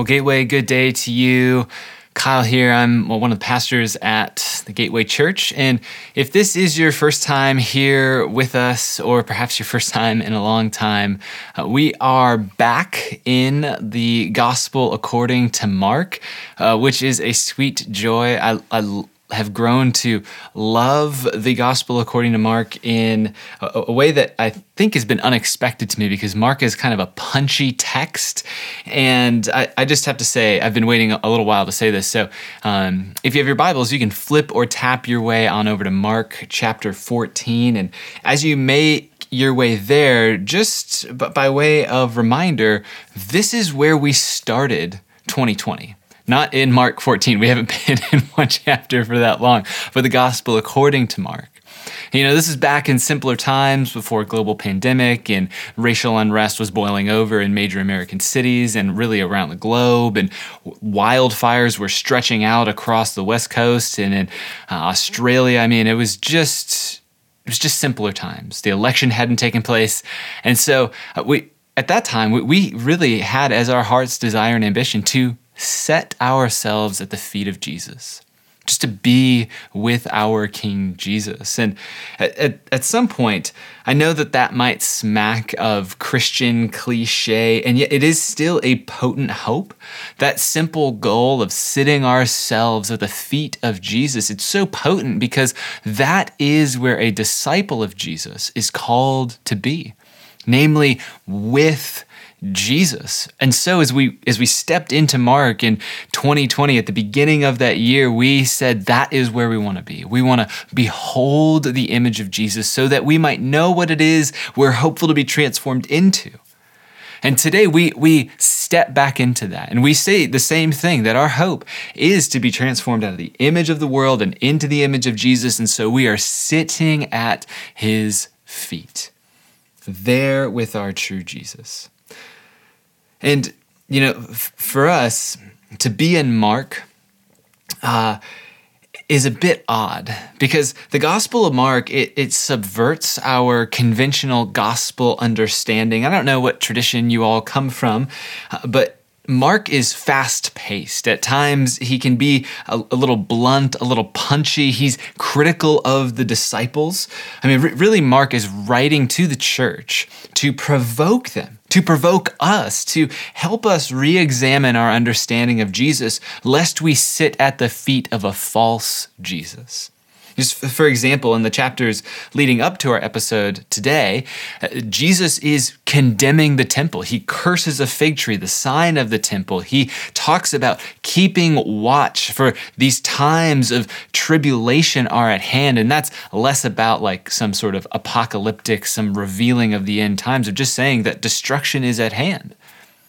Well, Gateway, good day to you. Kyle here. I'm one of the pastors at the Gateway Church. And if this is your first time here with us, or perhaps your first time in a long time, uh, we are back in the Gospel according to Mark, uh, which is a sweet joy. I, I have grown to love the gospel according to Mark in a, a, way that I think has been unexpected to me because Mark is kind of a punchy text. And I, I just have to say, I've been waiting a little while to say this. So um, if you have your Bibles, you can flip or tap your way on over to Mark chapter 14. And as you make your way there, just by way of reminder, this is where we started 2020 not in Mark 14. We haven't been in one chapter for that long, but the gospel according to Mark. You know, this is back in simpler times before global pandemic and racial unrest was boiling over in major American cities and really around the globe, and wildfires were stretching out across the west coast and in uh, Australia. I mean, it was just it was just simpler times. The election hadn't taken place, and so uh, we at that time we, we really had as our heart's desire and ambition to set ourselves at the feet of Jesus, just to be with our King Jesus. And at, at, at, some point, I know that that might smack of Christian cliche, and yet it is still a potent hope. That simple goal of sitting ourselves at the feet of Jesus, it's so potent because that is where a disciple of Jesus is called to be, namely with Jesus. And so as we as we stepped into Mark in 2020 at the beginning of that year, we said that is where we want to be. We want to behold the image of Jesus so that we might know what it is we're hopeful to be transformed into. And today we we step back into that and we say the same thing that our hope is to be transformed out of the image of the world and into the image of Jesus and so we are sitting at his feet there with our true Jesus. And, you know, f- for us to be in Mark uh, is a bit odd because the Gospel of Mark, it, it subverts our conventional gospel understanding. I don't know what tradition you all come from, uh, but Mark is fast paced. At times, he can be a, a, little blunt, a little punchy. He's critical of the disciples. I mean, really, Mark is writing to the church to provoke them to provoke us, to help us re examine our understanding of Jesus, lest we sit at the feet of a false Jesus. Just for example, in the chapters leading up to our episode today, uh, Jesus is condemning the temple. He curses a fig tree, the sign of the temple. He talks about keeping watch for these times of tribulation are at hand. And that's less about like some sort of apocalyptic, some revealing of the end times, of just saying that destruction is at hand.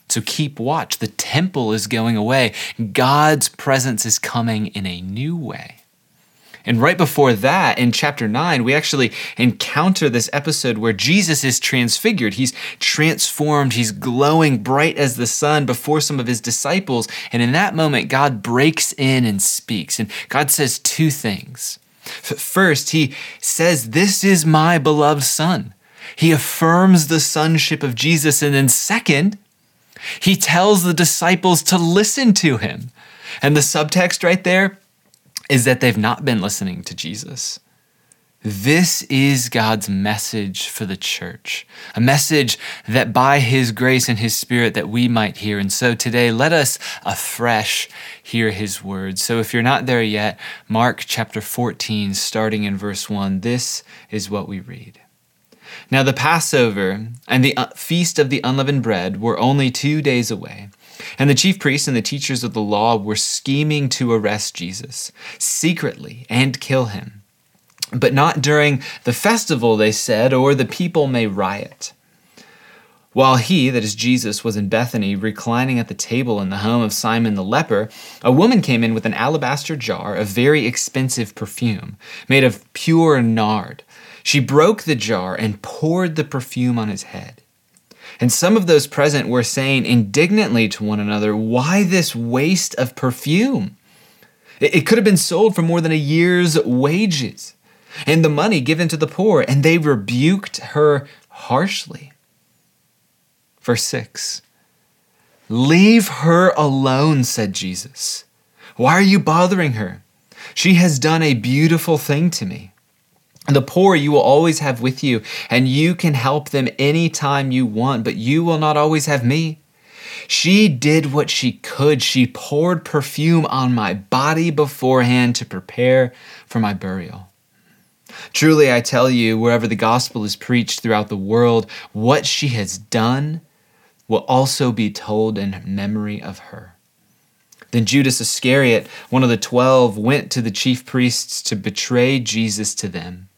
So keep watch. The temple is going away. God's presence is coming in a new way. And right before that, in chapter 9, we actually encounter this episode where Jesus is transfigured. He's transformed. He's glowing bright as the sun before some of his disciples. And in that moment, God breaks in and speaks. And God says two things. First, he says, This is my beloved son. He affirms the sonship of Jesus. And then, second, he tells the disciples to listen to him. And the subtext right there is that they've not been listening to Jesus. This is God's message for the church, a message that by his grace and his spirit that we might hear. And so today let us afresh hear his words. So if you're not there yet, Mark chapter 14 starting in verse 1, this is what we read. Now the Passover and the uh, feast of the unleavened bread were only 2 days away. And the chief priests and the teachers of the law were scheming to arrest Jesus secretly and kill him. But not during the festival, they said, or the people may riot. While he, that is Jesus, was in Bethany, reclining at the table in the home of Simon the leper, a woman came in with an alabaster jar of very expensive perfume, made of pure nard. She broke the jar and poured the perfume on his head. And some of those present were saying indignantly to one another, Why this waste of perfume? It could have been sold for more than a year's wages, and the money given to the poor, and they rebuked her harshly. Verse 6 Leave her alone, said Jesus. Why are you bothering her? She has done a beautiful thing to me. The poor you will always have with you, and you can help them any time you want, but you will not always have me. She did what she could. She poured perfume on my body beforehand to prepare for my burial. Truly, I tell you, wherever the gospel is preached throughout the world, what she has done will also be told in memory of her. Then Judas Iscariot, one of the twelve, went to the chief priests to betray Jesus to them.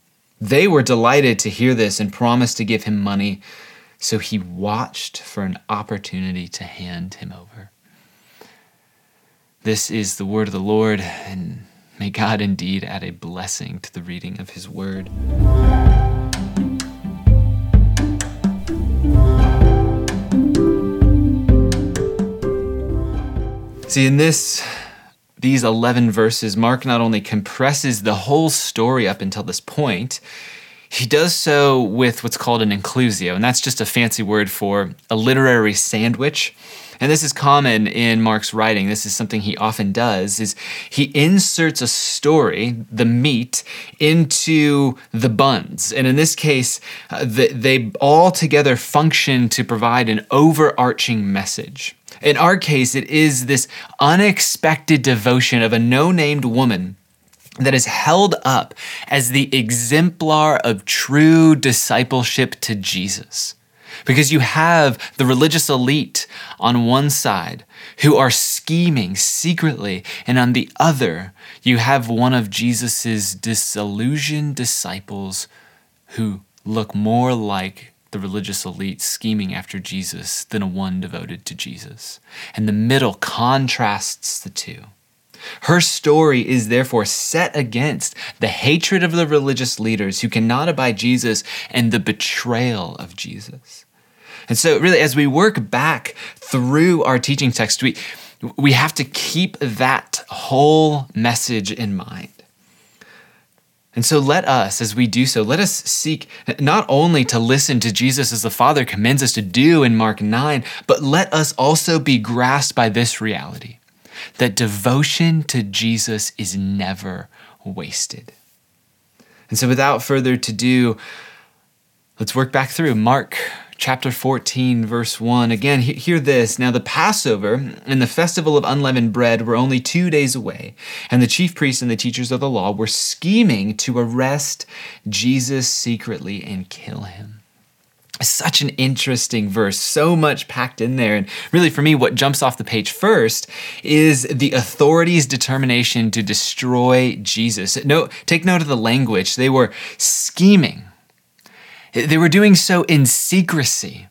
They were delighted to hear this and promised to give him money, so he watched for an opportunity to hand him over. This is the word of the Lord, and may God indeed add a blessing to the reading of his word. See, in this these 11 verses, Mark not only compresses the whole story up until this point, he does so with what's called an inclusio, and that's just a fancy word for a literary sandwich. And this is common in Mark's writing. This is something he often does is he inserts a story, the meat, into the buns. And in this case, uh, they all together function to provide an overarching message. In our case, it is this unexpected devotion of a no named woman that is held up as the exemplar of true discipleship to Jesus. Because you have the religious elite on one side who are scheming secretly, and on the other, you have one of Jesus's disillusioned disciples who look more like the religious elite scheming after Jesus than a one devoted to Jesus. And the middle contrasts the two. Her story is therefore set against the hatred of the religious leaders who cannot abide Jesus and the betrayal of Jesus. And so, really, as we work back through our teaching text, we, we have to keep that whole message in mind. And so let us, as we do so, let us seek not only to listen to Jesus as the Father commends us to do in Mark 9, but let us also be grasped by this reality that devotion to Jesus is never wasted. And so without further ado, let's work back through Mark chapter 14, verse 1. Again, hear this. Now, the Passover and the festival of unleavened bread were only two days away, and the chief priests and the teachers of the law were scheming to arrest Jesus secretly and kill him. Such an interesting verse, so much packed in there. And really, for me, what jumps off the page first is the authorities' determination to destroy Jesus. No, take note of the language. They were scheming they were doing so in secrecy.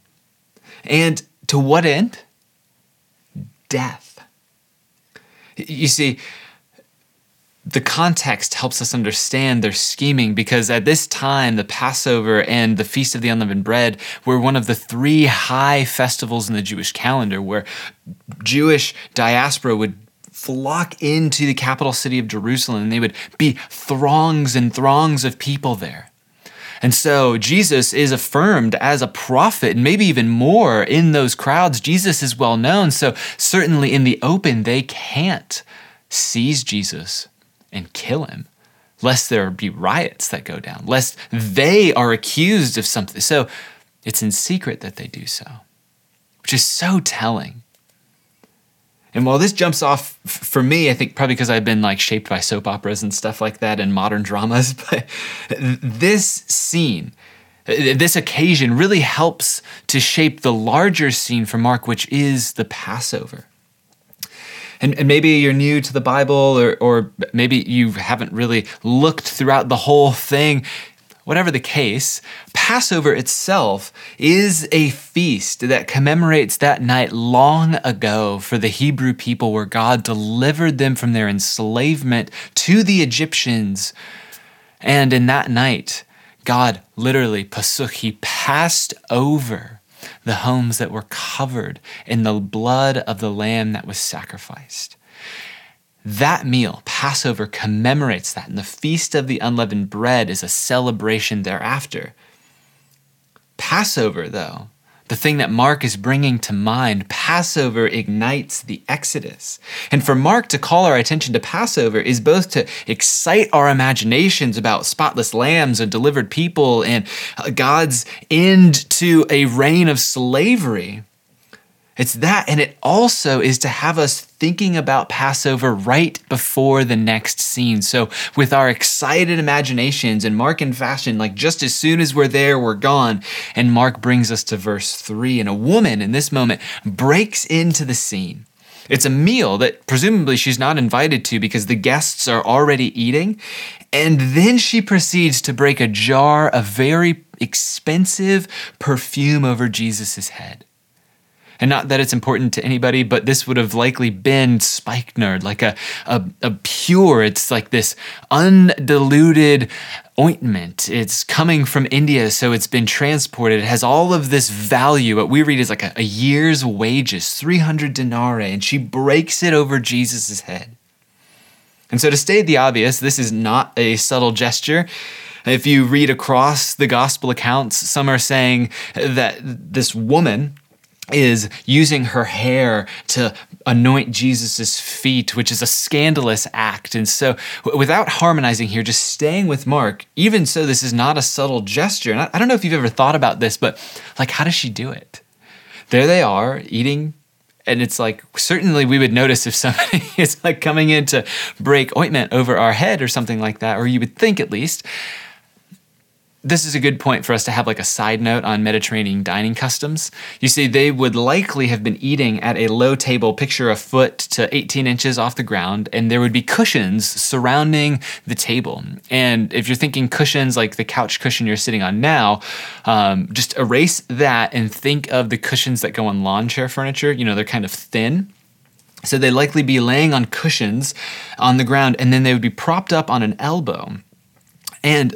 And to what end? Death. You see, the context helps us understand their scheming because at this time, the Passover and the Feast of the Unleavened Bread were one of the three high festivals in the Jewish calendar where Jewish diaspora would flock into the capital city of Jerusalem and they would be throngs and throngs of people there. And so Jesus is affirmed as a prophet, and maybe even more in those crowds. Jesus is well known. So, certainly in the open, they can't seize Jesus and kill him, lest there be riots that go down, lest they are accused of something. So, it's in secret that they do so, which is so telling. And while this jumps off for me, I think probably because I've been like shaped by soap operas and stuff like that and modern dramas, but this scene, this occasion really helps to shape the larger scene for Mark, which is the Passover. And, and, maybe you're new to the Bible, or, or maybe you haven't really looked throughout the whole thing. Whatever the case, Passover itself is a feast that commemorates that night long ago for the Hebrew people where God delivered them from their enslavement to the Egyptians. And in that night, God literally, Pasuk, he passed over the homes that were covered in the blood of the lamb that was sacrificed. That meal, Passover, commemorates that, and the Feast of the Unleavened Bread is a celebration thereafter. Passover, though, the thing that Mark is bringing to mind. Passover ignites the Exodus. And for Mark to call our attention to Passover is both to excite our imaginations about spotless lambs and delivered people and God's end to a reign of slavery it's that, and it also is to have us thinking about Passover right before the next scene. So, with our excited imaginations and Mark in fashion, like just as soon as we're there, we're gone. And Mark brings us to verse three, and a woman in this moment breaks into the scene. It's a meal that presumably she's not invited to because the guests are already eating. And then she proceeds to break a jar of very expensive perfume over Jesus' head. And not that it's important to anybody, but this would have likely been spikenard, like a, a, a pure, it's like this undiluted ointment. It's coming from India, so it's been transported. It has all of this value. What we read is like a, a year's wages, 300 denarii, and she breaks it over Jesus' head. And so, to state the obvious, this is not a subtle gesture. If you read across the gospel accounts, some are saying that this woman is using her hair to anoint Jesus' feet, which is a scandalous act. And so, without harmonizing here, just staying with Mark, even so, this is not a subtle gesture. And I, don't know if you've ever thought about this, but like, how does she do it? There they are eating. And it's like, certainly we would notice if somebody is like coming in to break ointment over our head or something like that, or you would think at least this is a good point for us to have like a side note on Mediterranean dining customs. You see, they would likely have been eating at a low table, picture a foot to 18 inches off the ground, and there would be cushions surrounding the table. And if you're thinking cushions like the couch cushion you're sitting on now, um, just erase that and think of the cushions that go on lawn chair furniture. You know, they're kind of thin. So they'd likely be laying on cushions on the ground, and then they would be propped up on an elbow. And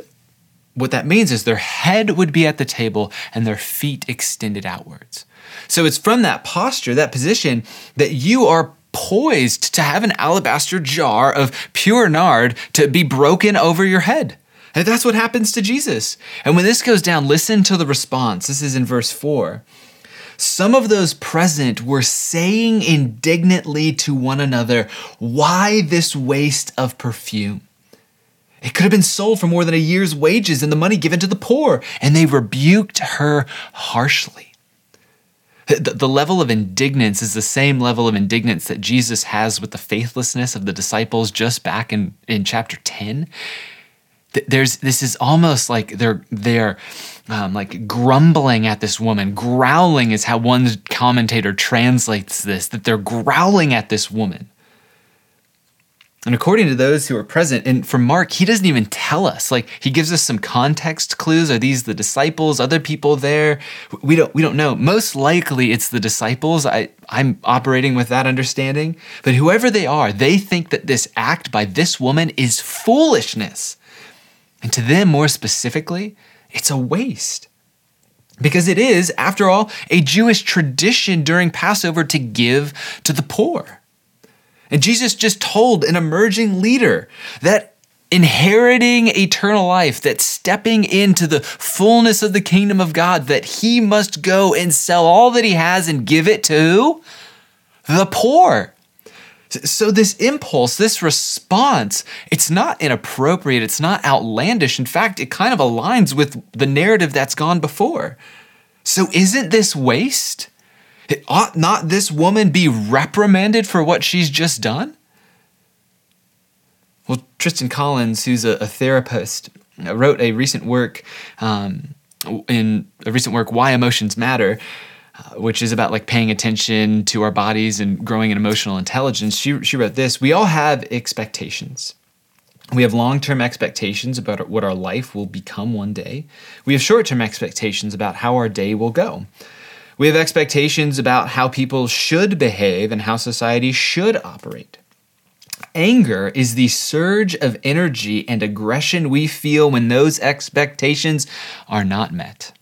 what that means is their head would be at the table and their feet extended outwards. So it's from that posture, that position, that you are poised to have an alabaster jar of pure nard to be broken over your head. And that's what happens to Jesus. And when this goes down, listen to the response. This is in verse 4. Some of those present were saying indignantly to one another, Why this waste of perfume? It could have been sold for more than a year's wages and the money given to the poor. And they rebuked her harshly. The, the, level of indignance is the same level of indignance that Jesus has with the faithlessness of the disciples just back in, in chapter 10. There's this is almost like they're they're um, like grumbling at this woman. Growling is how one commentator translates this. That they're growling at this woman. And according to those who are present, and for Mark, he doesn't even tell us. Like he gives us some context clues. Are these the disciples? Other people there? We don't we don't know. Most likely it's the disciples. I, I'm operating with that understanding. But whoever they are, they think that this act by this woman is foolishness. And to them, more specifically, it's a waste. Because it is, after all, a Jewish tradition during Passover to give to the poor. And Jesus just told an emerging leader that inheriting eternal life, that stepping into the fullness of the kingdom of God, that he must go and sell all that he has and give it to the poor. So, this impulse, this response, it's not inappropriate, it's not outlandish. In fact, it kind of aligns with the narrative that's gone before. So, isn't this waste? Ought not this woman be reprimanded for what she's just done? Well, Tristen Collins, who's a, a therapist, wrote a recent work um, in a recent work, Why Emotions Matter, uh, which is about like paying attention to our bodies and growing in emotional intelligence. She, she wrote this We all have expectations. We have long term expectations about what our life will become one day. We have short term expectations about how our day will go. We have expectations about how people should behave and how society should operate. Anger is the surge of energy and aggression we feel when those expectations are not met.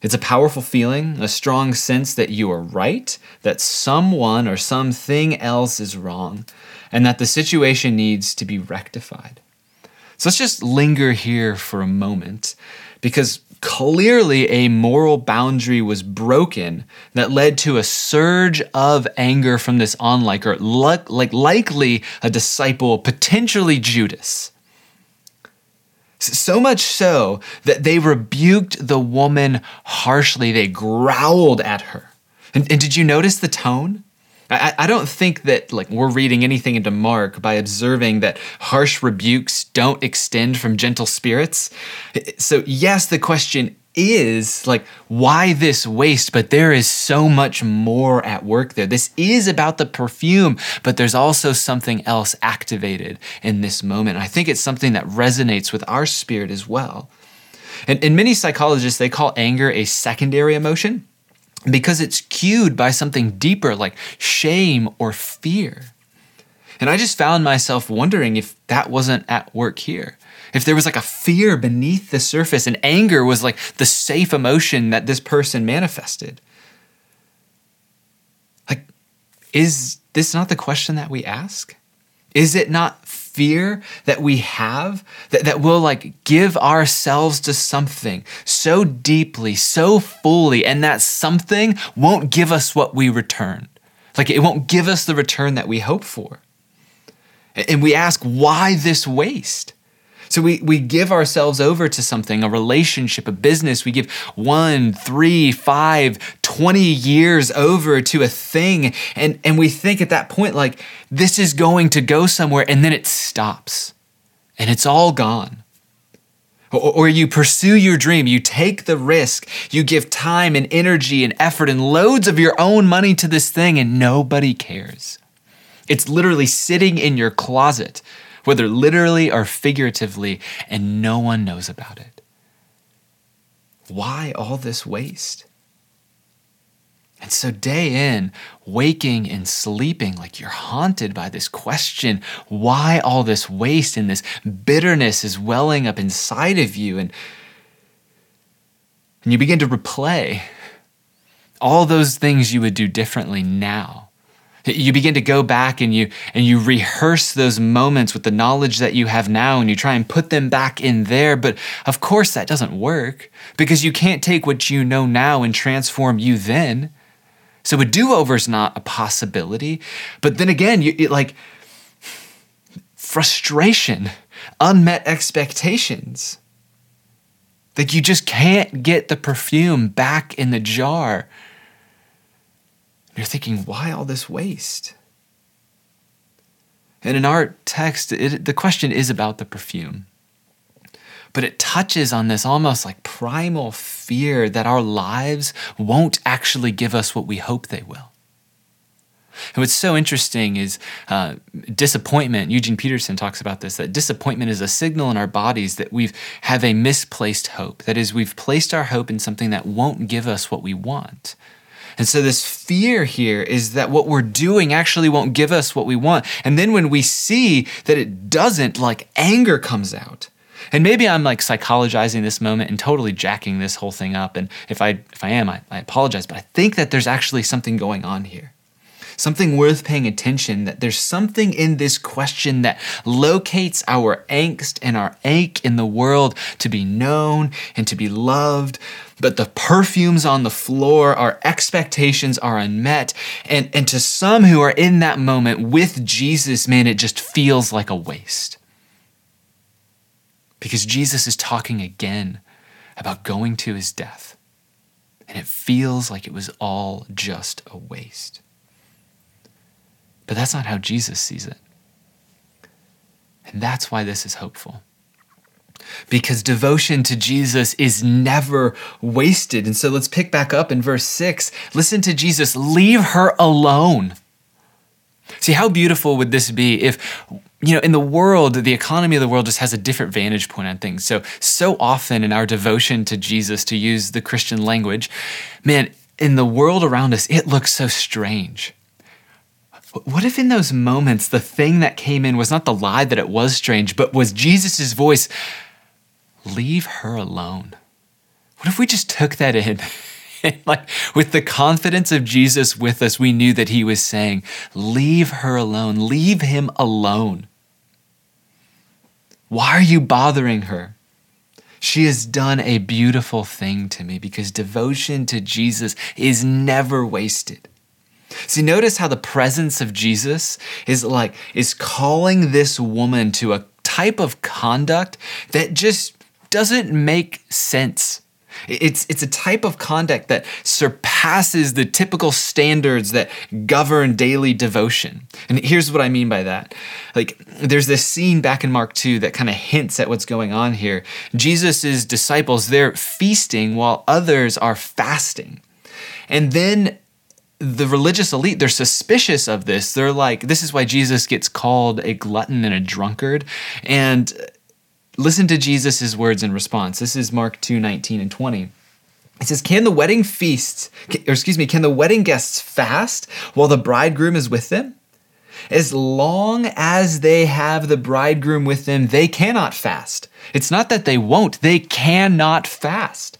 It's a powerful feeling, a strong sense that you are right, that someone or something else is wrong, and that the situation needs to be rectified. So let's just linger here for a moment because Clearly, a moral boundary was broken that led to a surge of anger from this onlooker, like likely a disciple, potentially Judas. So much so that they rebuked the woman harshly. They growled at her. And, and did you notice the tone? I, I don't think that like we're reading anything into Mark by observing that harsh rebukes don't extend from gentle spirits. So yes, the question is like why this waste? But there is so much more at work there. This is about the perfume but there's also something else activated in this moment. I think it's something that resonates with our spirit as well. And, and many psychologists they call anger a secondary emotion because it's cued by something deeper like shame or fear. And I just found myself wondering if that wasn't at work here. If there was like a fear beneath the surface and anger was like the safe emotion that this person manifested. Like, is this not the question that we ask? Is it not fear that we have that, that we'll like give ourselves to something so deeply, so fully, and that something won't give us what we return. Like it won't give us the return that we hope for. And we ask, why this waste? So we, we give ourselves over to something, a relationship, a business. We give one, three, five, 20 years over to a thing. And, and we think at that point, like, this is going to go somewhere. And then it stops and it's all gone. Or, or you pursue your dream, you take the risk, you give time and energy and effort and loads of your own money to this thing, and nobody cares. It's literally sitting in your closet whether literally or figuratively, and no one knows about it. Why all this waste? And so, day in, waking and sleeping, like you're haunted by this question why all this waste and this bitterness is welling up inside of you? And, and you begin to replay all those things you would do differently now you begin to go back and you and you rehearse those moments with the knowledge that you have now and you try and put them back in there. But of course that doesn't work because you can't take what you know now and transform you then. So a do-over is not a possibility. But then again you like frustration unmet expectations. Like you just can't get the perfume back in the jar you're thinking, why all this waste? And in our text, it, the question is about the perfume. But it touches on this almost like primal fear that our lives won't actually give us what we hope they will. And what's so interesting is uh, disappointment. Eugene Peterson talks about this that disappointment is a signal in our bodies that we have a misplaced hope. That is, we've placed our hope in something that won't give us what we want. And so, this fear here is that what we're doing actually won't give us what we want. And then, when we see that it doesn't, like anger comes out. And maybe I'm like psychologizing this moment and totally jacking this whole thing up. And if I if I am, I, I apologize. But I think that there's actually something going on here something worth paying attention that there's something in this question that locates our angst and our ache in the world to be known and to be loved but the perfumes on the floor, our expectations are unmet. And, and to some who are in that moment with Jesus, man, it just feels like a waste. Because Jesus is talking again about going to his death. And it feels like it was all just a waste. But that's not how Jesus sees it. And that's why this is hopeful because devotion to Jesus is never wasted. And so let's pick back up in verse 6. Listen to Jesus, leave her alone. See, how beautiful would this be if, you know, in the world, the economy of the world just has a different vantage point on things. So, so often in our devotion to Jesus, to use the Christian language, man, in the world around us, it looks so strange. What if in those moments the thing that came in was not the lie that it was strange, but was Jesus' voice leave her alone. What if we just took that in? like with the confidence of Jesus with us, we knew that he was saying, Leave her alone, leave him alone. Why are you bothering her? She has done a beautiful thing to me because devotion to Jesus is never wasted. See, notice how the presence of Jesus is like, is calling this woman to a type of conduct that just doesn't make sense. It's, it's a type of conduct that surpasses the typical standards that govern daily devotion. And here's what I mean by that. Like, there's this scene back in Mark 2 that kind of hints at what's going on here. Jesus' disciples, they're feasting while others are fasting. And then the religious elite, they're suspicious of this. They're like, this is why Jesus gets called a glutton and a drunkard. And Listen to Jesus' words in response. This is Mark 2 19 and 20. It says, Can the wedding feast, or excuse me, can the wedding guests fast while the bridegroom is with them? As long as they have the bridegroom with them, they cannot fast. It's not that they won't, they cannot fast.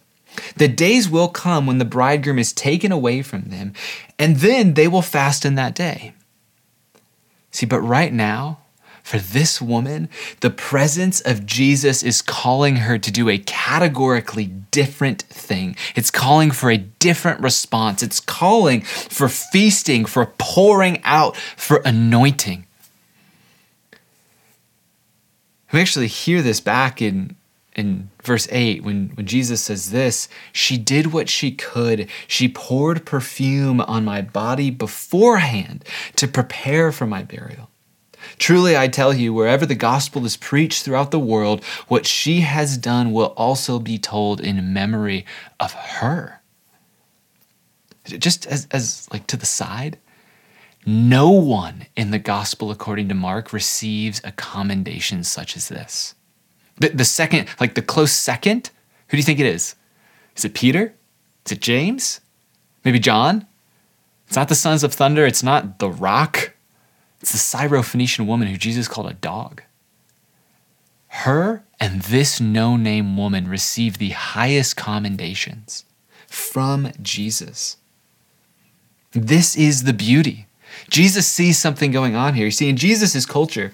The days will come when the bridegroom is taken away from them, and then they will fast in that day. See, but right now, for this woman, the presence of Jesus is calling her to do a categorically different thing. It's calling for a different response. It's calling for feasting, for pouring out, for anointing. We actually hear this back in in verse 8 when, when jesus says this she did what she could she poured perfume on my body beforehand to prepare for my burial Truly, I tell you, wherever the gospel is preached throughout the world, what she has done will also be told in memory of her. Just as, as like to the side, no one in the gospel according to Mark receives a commendation such as this. The, the second, like the close second, who do you think it is? Is it Peter? Is it James? Maybe John? It's not the sons of thunder. It's not the rock. It's the Syrophoenician woman who Jesus called a dog. Her and this no name woman received the highest commendations from Jesus. This is the beauty. Jesus sees something going on here. You see, in Jesus' culture,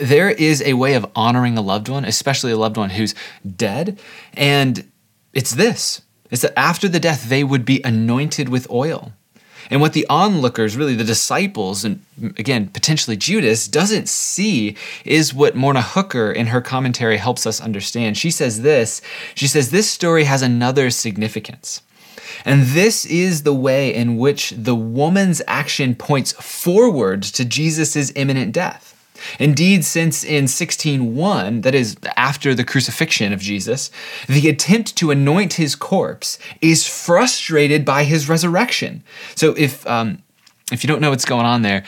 there is a way of honoring a loved one, especially a loved one who's dead, and it's this it's that after the death, they would be anointed with oil. And what the onlookers, really the disciples, and again, potentially Judas, doesn't see is what Morna Hooker in her commentary helps us understand. She says this She says, This story has another significance. And this is the way in which the woman's action points forward to Jesus' imminent death. Indeed, since in 1601, that is after the crucifixion of Jesus, the attempt to anoint his corpse is frustrated by his resurrection. So if um, if you don't know what's going on there,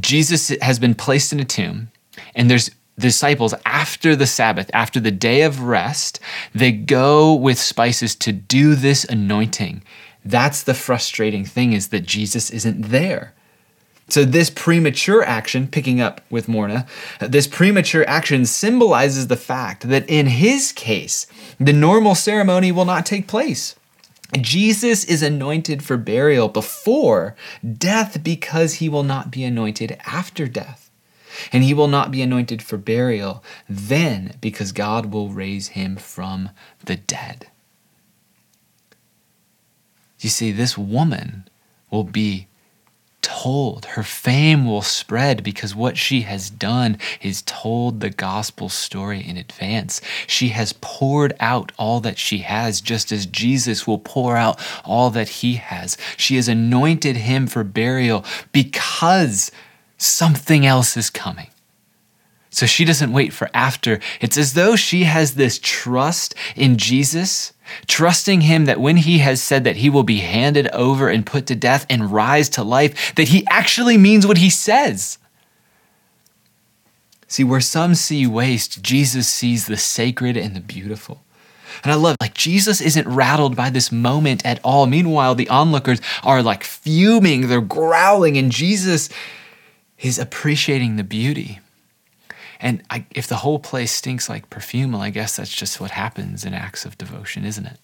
Jesus has been placed in a tomb, and there's disciples after the Sabbath, after the day of rest, they go with spices to do this anointing. That's the frustrating thing is that Jesus isn't there. So, this premature action, picking up with Morna, this premature action symbolizes the fact that in his case, the normal ceremony will not take place. Jesus is anointed for burial before death because he will not be anointed after death. And he will not be anointed for burial then because God will raise him from the dead. You see, this woman will be told. Her fame will spread because what she has done is told the gospel story in advance. She has poured out all that she has, just as Jesus will pour out all that he has. She has anointed him for burial because something else is coming. So she doesn't wait for after. It's as though she has this trust in Jesus, trusting him that when he has said that he will be handed over and put to death and rise to life, that he actually means what he says. See, where some see waste, Jesus sees the sacred and the beautiful. And I love, like, Jesus isn't rattled by this moment at all. Meanwhile, the onlookers are like fuming, they're growling, and Jesus is appreciating the beauty. And I, if the whole place stinks like perfume, well, I guess that's just what happens in acts of devotion, isn't it?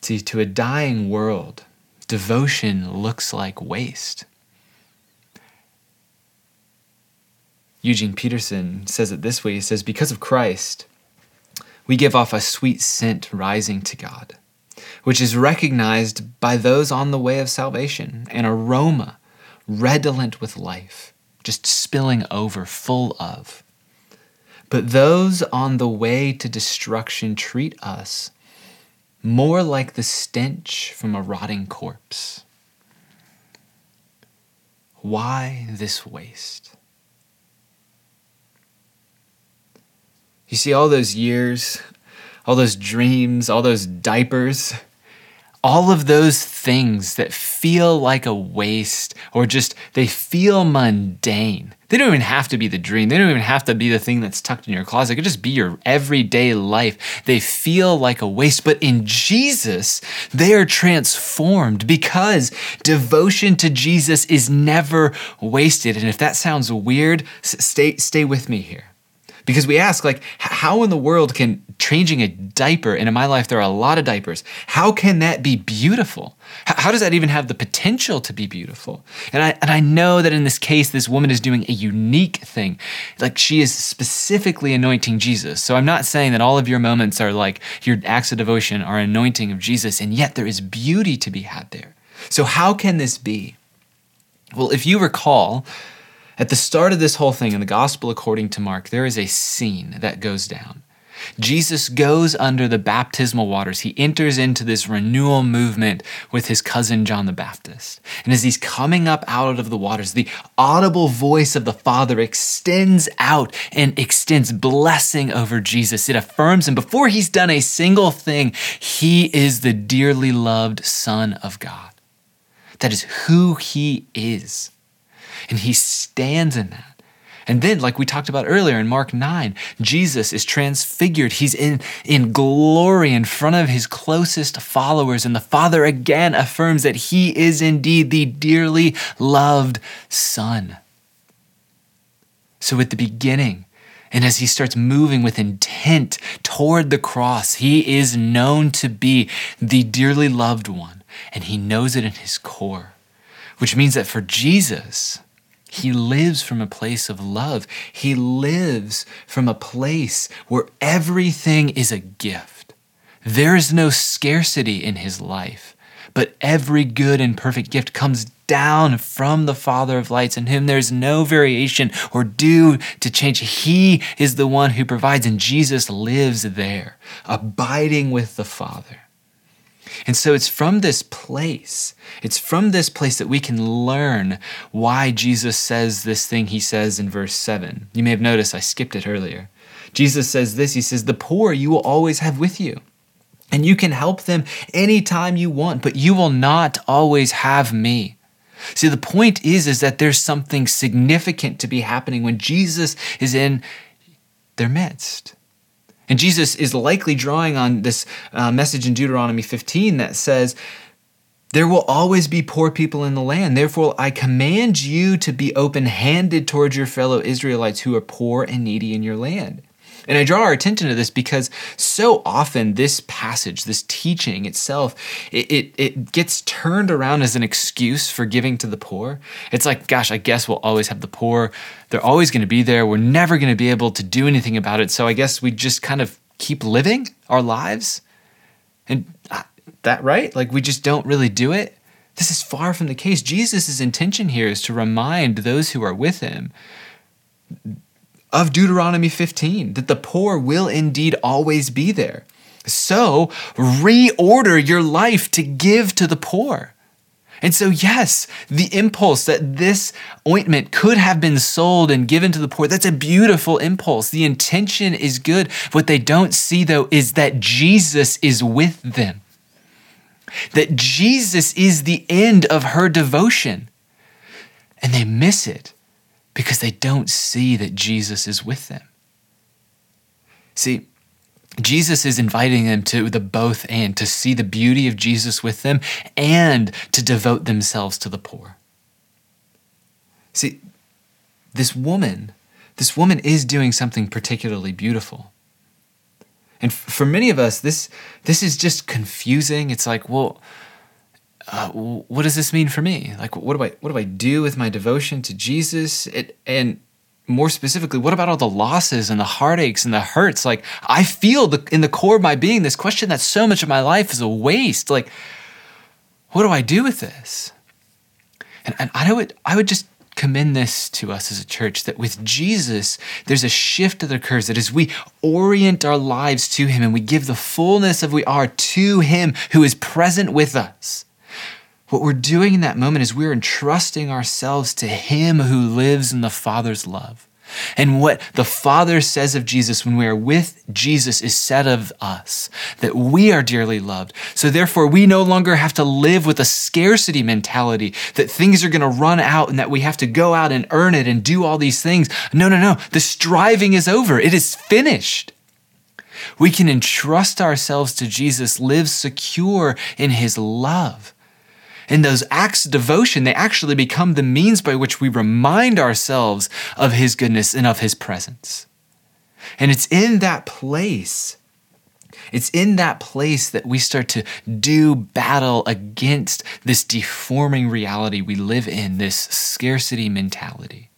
See, to a dying world, devotion looks like waste. Eugene Peterson says it this way He says, Because of Christ, we give off a sweet scent rising to God, which is recognized by those on the way of salvation, an aroma redolent with life, just spilling over, full of. But those on the way to destruction treat us more like the stench from a rotting corpse. Why this waste? You see, all those years, all those dreams, all those diapers, all of those things that feel like a waste or just they feel mundane. They don't even have to be the dream. They don't even have to be the thing that's tucked in your closet. It could just be your everyday life. They feel like a waste. But in Jesus, they are transformed because devotion to Jesus is never wasted. And if that sounds weird, stay, stay with me here because we ask like how in the world can changing a diaper and in my life there are a lot of diapers how can that be beautiful? How does that even have the potential to be beautiful? And i and i know that in this case this woman is doing a unique thing. Like she is specifically anointing jesus. So i'm not saying that all of your moments are like your acts of devotion are anointing of jesus and yet there is beauty to be had there. So how can this be? Well if you recall at the start of this whole thing in the Gospel according to Mark, there is a scene that goes down. Jesus goes under the baptismal waters. He enters into this renewal movement with his cousin John the Baptist. And as he's coming up out of the waters, the audible voice of the Father extends out and extends blessing over Jesus. It affirms him before he's done a single thing, he is the dearly loved Son of God. That is who he is. And he stands in that. And then, like we talked about earlier in Mark 9, Jesus is transfigured. He's in, in glory in front of his closest followers. And the Father again affirms that he is indeed the dearly loved Son. So, at the beginning, and as he starts moving with intent toward the cross, he is known to be the dearly loved one. And he knows it in his core, which means that for Jesus, he lives from a place of love. He lives from a place where everything is a gift. There is no scarcity in his life, but every good and perfect gift comes down from the Father of lights, in whom there's no variation or due to change. He is the one who provides, and Jesus lives there, abiding with the Father. And so it's from this place, it's from this place that we can learn why Jesus says this thing he says in verse 7. You may have noticed I skipped it earlier. Jesus says this He says, The poor you will always have with you. And you can help them anytime you want, but you will not always have me. See, the point is, is that there's something significant to be happening when Jesus is in their midst. And Jesus is likely drawing on this uh, message in Deuteronomy 15 that says, there will always be poor people in the land. Therefore, I command you to be open handed towards your fellow Israelites who are poor and needy in your land. And I draw our attention to this because so often this passage, this teaching itself, it, it, it, gets turned around as an excuse for giving to the poor. It's like, gosh, I guess we'll always have the poor. They're always going to be there. We're never going to be able to do anything about it. So I guess we just kind of keep living our lives. And uh, that right? Like we just don't really do it. This is far from the case. Jesus' intention here is to remind those who are with him of Deuteronomy 15, that the poor will indeed always be there. So reorder your life to give to the poor. And so, yes, the impulse that this ointment could have been sold and given to the poor, that's a beautiful impulse. The intention is good. What they don't see, though, is that Jesus is with them, that Jesus is the end of her devotion. And they miss it because they don't see that Jesus is with them. See, Jesus is inviting them to the both and to see the beauty of Jesus with them and to devote themselves to the poor. See, this woman, this woman is doing something particularly beautiful. And for many of us, this, this is just confusing. It's like, well, uh, what does this mean for me? Like, what do I what do I do with my devotion to Jesus? It, and more specifically, what about all the losses and the heartaches and the hurts? Like, I feel the, in the core of my being this question that so much of my life is a waste. Like, what do I do with this? And, and I would I would just commend this to us as a church that with Jesus, there's a shift that occurs that as we orient our lives to Him and we give the fullness of we are to Him who is present with us, what we're doing in that moment is we're entrusting ourselves to Him who lives in the Father's love. And what the Father says of Jesus when we are with Jesus is said of us that we are dearly loved. So therefore, we no longer have to live with a scarcity mentality that things are going to run out and that we have to go out and earn it and do all these things. No, no, no. The striving is over, it is finished. We can entrust ourselves to Jesus, live secure in his love. And those acts of devotion, they actually become the means by which we remind ourselves of His goodness and of His presence. And it's in that place, it's in that place that we start to do battle against this deforming reality we live in, this scarcity mentality.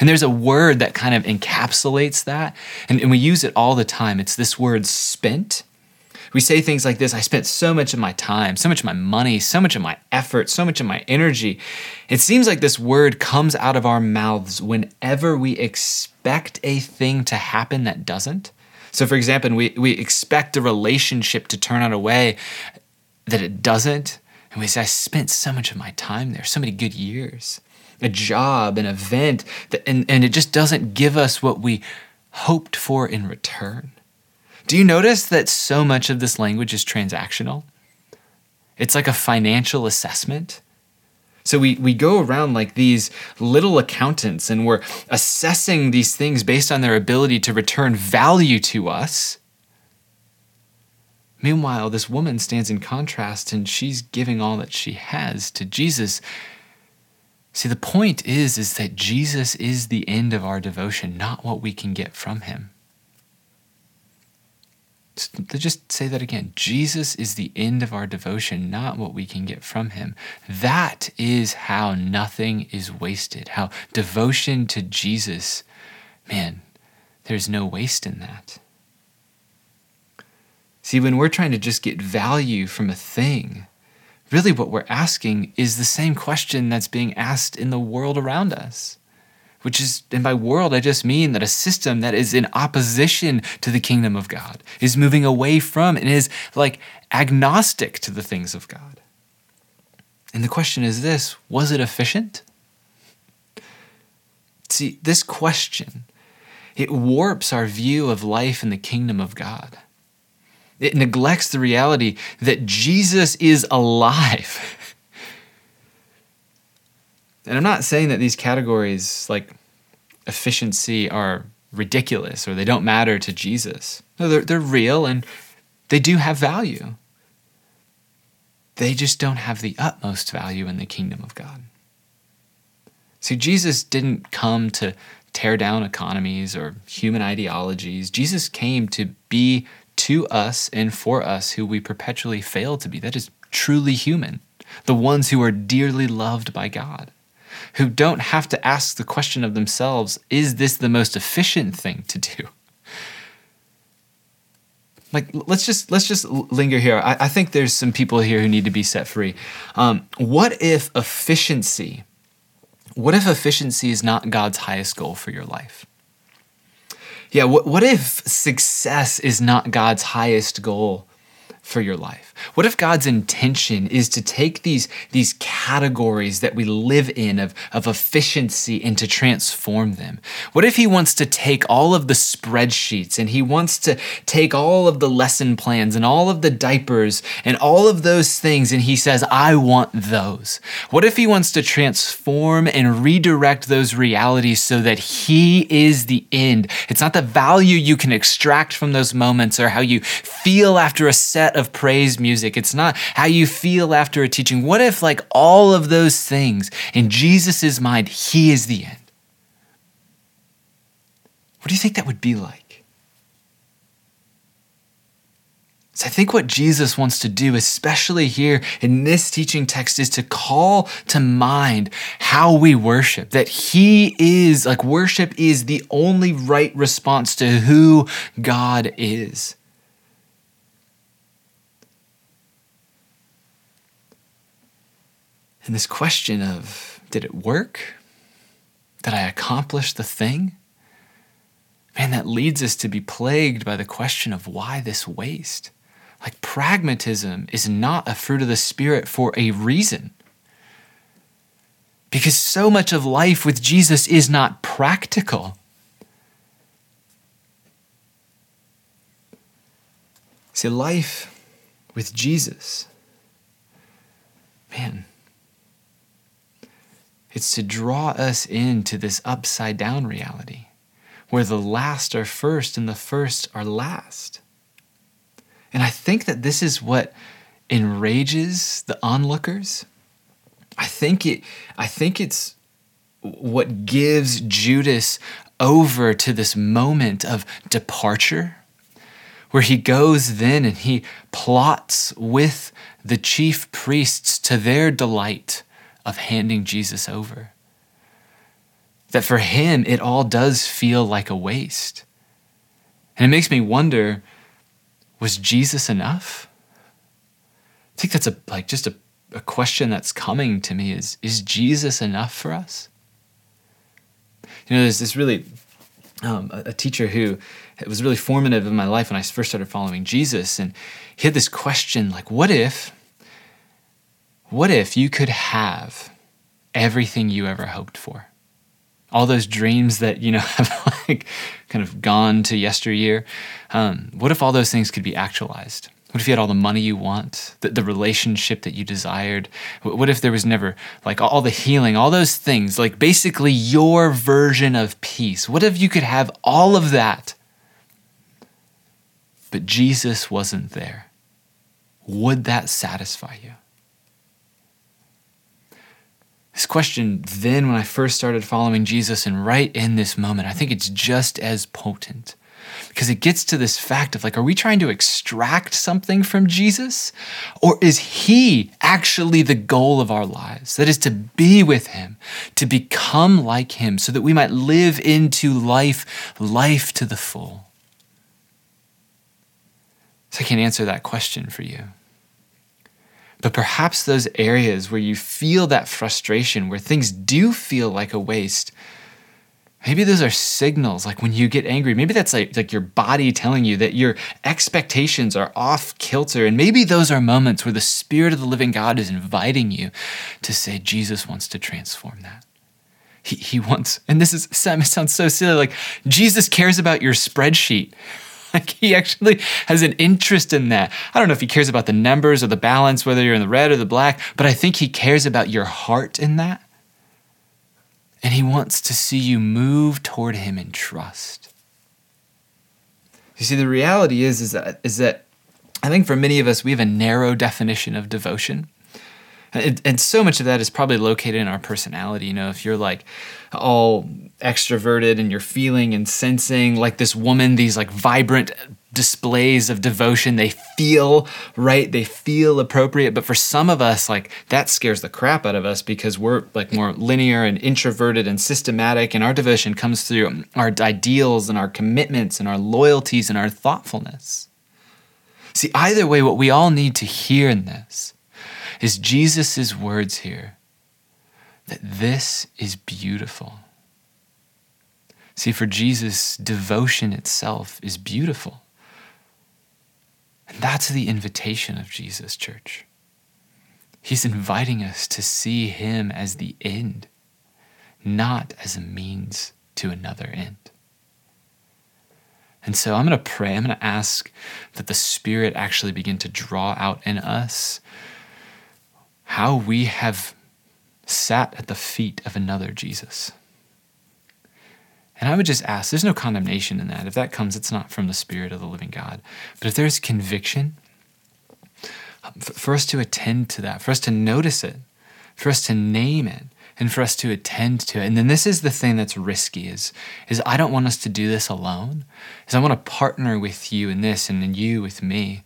And there's a word that kind of encapsulates that, and, and we use it all the time. It's this word spent. We say things like this I spent so much of my time, so much of my money, so much of my effort, so much of my energy. It seems like this word comes out of our mouths whenever we expect a thing to happen that doesn't. So, for example, we, we expect a relationship to turn out a way that it doesn't. And we say, I spent so much of my time there, so many good years, a job, an event, that, and, and it just doesn't give us what we hoped for in return. Do you notice that so much of this language is transactional? It's like a financial assessment. So we, we go around like these little accountants and we're assessing these things based on their ability to return value to us. Meanwhile, this woman stands in contrast and she's giving all that she has to Jesus. See, the point is is that Jesus is the end of our devotion, not what we can get from him just say that again Jesus is the end of our devotion, not what we can get from him. That is how nothing is wasted, how devotion to Jesus, man, there's no waste in that. See, when we're trying to just get value from a thing, really what we're asking is the same question that's being asked in the world around us which is, and by world, I just mean that a system that is in opposition to the kingdom of God, is moving away from and is like agnostic to the things of God. And the question is this was it efficient? See, this question, it warps our view of life in the kingdom of God. It neglects the reality that Jesus is alive. And I'm not saying that these categories like efficiency are ridiculous or they don't matter to Jesus. No, they're, they're real and they do have value. They just don't have the utmost value in the kingdom of God. See, Jesus didn't come to tear down economies or human ideologies. Jesus came to be to us and for us who we perpetually fail to be. That is truly human, the ones who are dearly loved by God who don't have to ask the question of themselves is this the most efficient thing to do? Like let's just let's just linger here. I, I think there's some people here who need to be set free. Um, what if efficiency? What if efficiency is not God's highest goal for your life? Yeah, what, what if success is not God's highest goal for your life? What if God's intention is to take these, these categories that we live in of, of efficiency and to transform them? What if He wants to take all of the spreadsheets and He wants to take all of the lesson plans and all of the diapers and all of those things and He says, I want those? What if He wants to transform and redirect those realities so that He is the end? It's not the value you can extract from those moments or how you feel after a set of praise music. It's not how you feel after a teaching. What if, like all of those things, in Jesus' mind, He is the end? What do you think that would be like? So I think what Jesus wants to do, especially here in this teaching text, is to call to mind how we worship. That He is, like, worship is the only right response to who God is. And this question of, did it work? Did I accomplish the thing? Man, that leads us to be plagued by the question of why this waste? Like pragmatism is not a fruit of the Spirit for a reason. Because so much of life with Jesus is not practical. See, life with Jesus, man, it's to draw us into this upside down reality where the last are first and the first are last. And I think that this is what enrages the onlookers. I think it I think it's what gives Judas over to this moment of departure where he goes then and he plots with the chief priests to their delight of handing Jesus over. That for him, it all does feel like a waste. And it makes me wonder was Jesus enough? I think that's a like just a, a question that's coming to me is is Jesus enough for us? You know, there's this really um, a, a teacher who was really formative in my life when I first started following Jesus, and he had this question like, what if, what if you could have everything you ever hoped for? all those dreams that you know have like kind of gone to yesteryear. Um, what if all those things could be actualized? What if you had all the money you want the, the relationship that you desired? What if there was never like all the healing all those things like basically your version of peace? What if you could have all of that? But jesus wasn't there. Would that satisfy you this question, then, when I first started following Jesus, and right in this moment, I think it's just as potent because it gets to this fact of like, are we trying to extract something from Jesus? Or is He actually the goal of our lives? That is to be with Him, to become like Him, so that we might live into life, life to the full. So I can answer that question for you. But perhaps those areas where you feel that frustration, where things do feel like a waste, maybe those are signals like when you get angry. Maybe that's like, like your body telling you that your expectations are off kilter. And maybe those are moments where the spirit of the living god is inviting you to say jesus wants to transform that. He, he wants and this is sounds so silly like jesus cares about your spreadsheet Like he actually has an interest in that. I don't know if he cares about the numbers or the balance, whether you're in the red or the black, but I think he cares about your heart in that. And he wants to see you move toward him in trust. You see, the reality is, is that, is that I think for many of us, we have a narrow definition of devotion. And, and, so much of that is probably located in our personality. You know, if you're like all extroverted and you're feeling and sensing like this woman, these like vibrant displays of devotion, they feel right, they feel appropriate. But for some of us, like that scares the crap out of us because we're like more linear and introverted and systematic, and our devotion comes through our ideals and our commitments and our loyalties and our thoughtfulness. See, either way, what we all need to hear in this is Jesus' words here that this is beautiful. See, for Jesus, devotion itself is beautiful. And that's the invitation of Jesus, church. He's inviting us to see Him as the end, not as a means to another end. And so I'm going to pray. I'm going to ask that the Spirit actually begin to draw out in us how we have sat at the feet of another Jesus. And I would just ask there's no condemnation in that. If that comes, it's not from the Spirit of the living God. But if there's conviction, for us to attend to that, for us to notice it, for us to name it, and for us to attend to it. And then this is the thing that's risky is, is I don't want us to do this alone. Is I want to partner with you in this and then you with me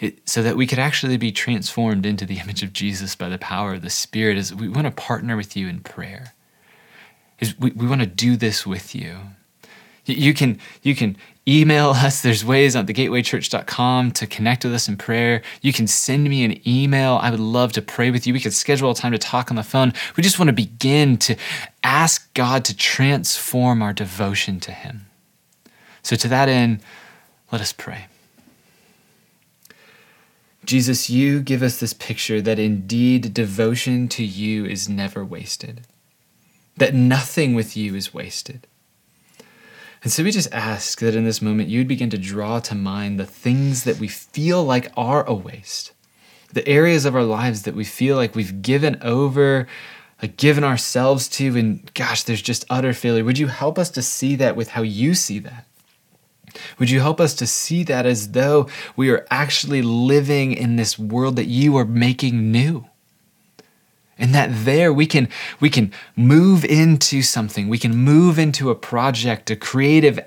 it, so that we could actually be transformed into the image of Jesus by the power of the Spirit. Is we want to partner with you in prayer. Is we, we want to do this with you. You can you can email us. There's ways on thegatewaychurch.com to connect with us in prayer. You can send me an email. I would love to pray with you. We could schedule a time to talk on the phone. We just want to begin to ask God to transform our devotion to Him. So, to that end, let us pray. Jesus, you give us this picture that indeed devotion to you is never wasted, that nothing with you is wasted. And so we just ask that in this moment you'd begin to draw to mind the things that we feel like are a waste, the areas of our lives that we feel like we've given over, like given ourselves to, and gosh, there's just utter failure. Would you help us to see that with how you see that? Would you help us to see that as though we are actually living in this world that you are making new? and that there we can we can move into something. We can move into a project a creative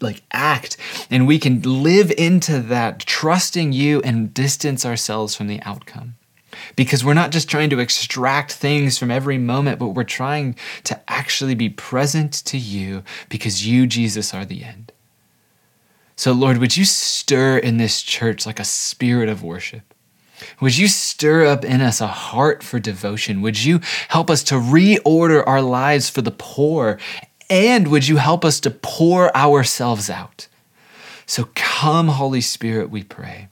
like act and we can live into that trusting you and distance ourselves from the outcome. Because we're not just trying to extract things from every moment but we're trying to actually be present to you because you Jesus are the end so lord would you stir in this church like a spirit of worship would you stir up in us a heart for devotion? Would you help us to reorder our lives for the poor? And would you help us to pour ourselves out? So come, Holy Spirit, we pray.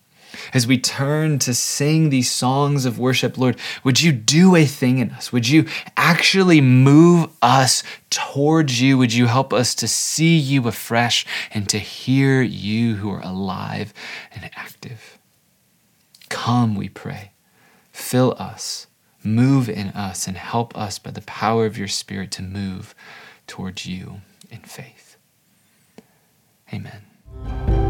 As we turn to sing these songs of worship, Lord, would you do a thing in us? Would you actually move us towards you? Would you help us to see you afresh and to hear you who are alive and active? Come, we pray. Fill us, move in us, and help us by the power of your Spirit to move towards you in faith. Amen.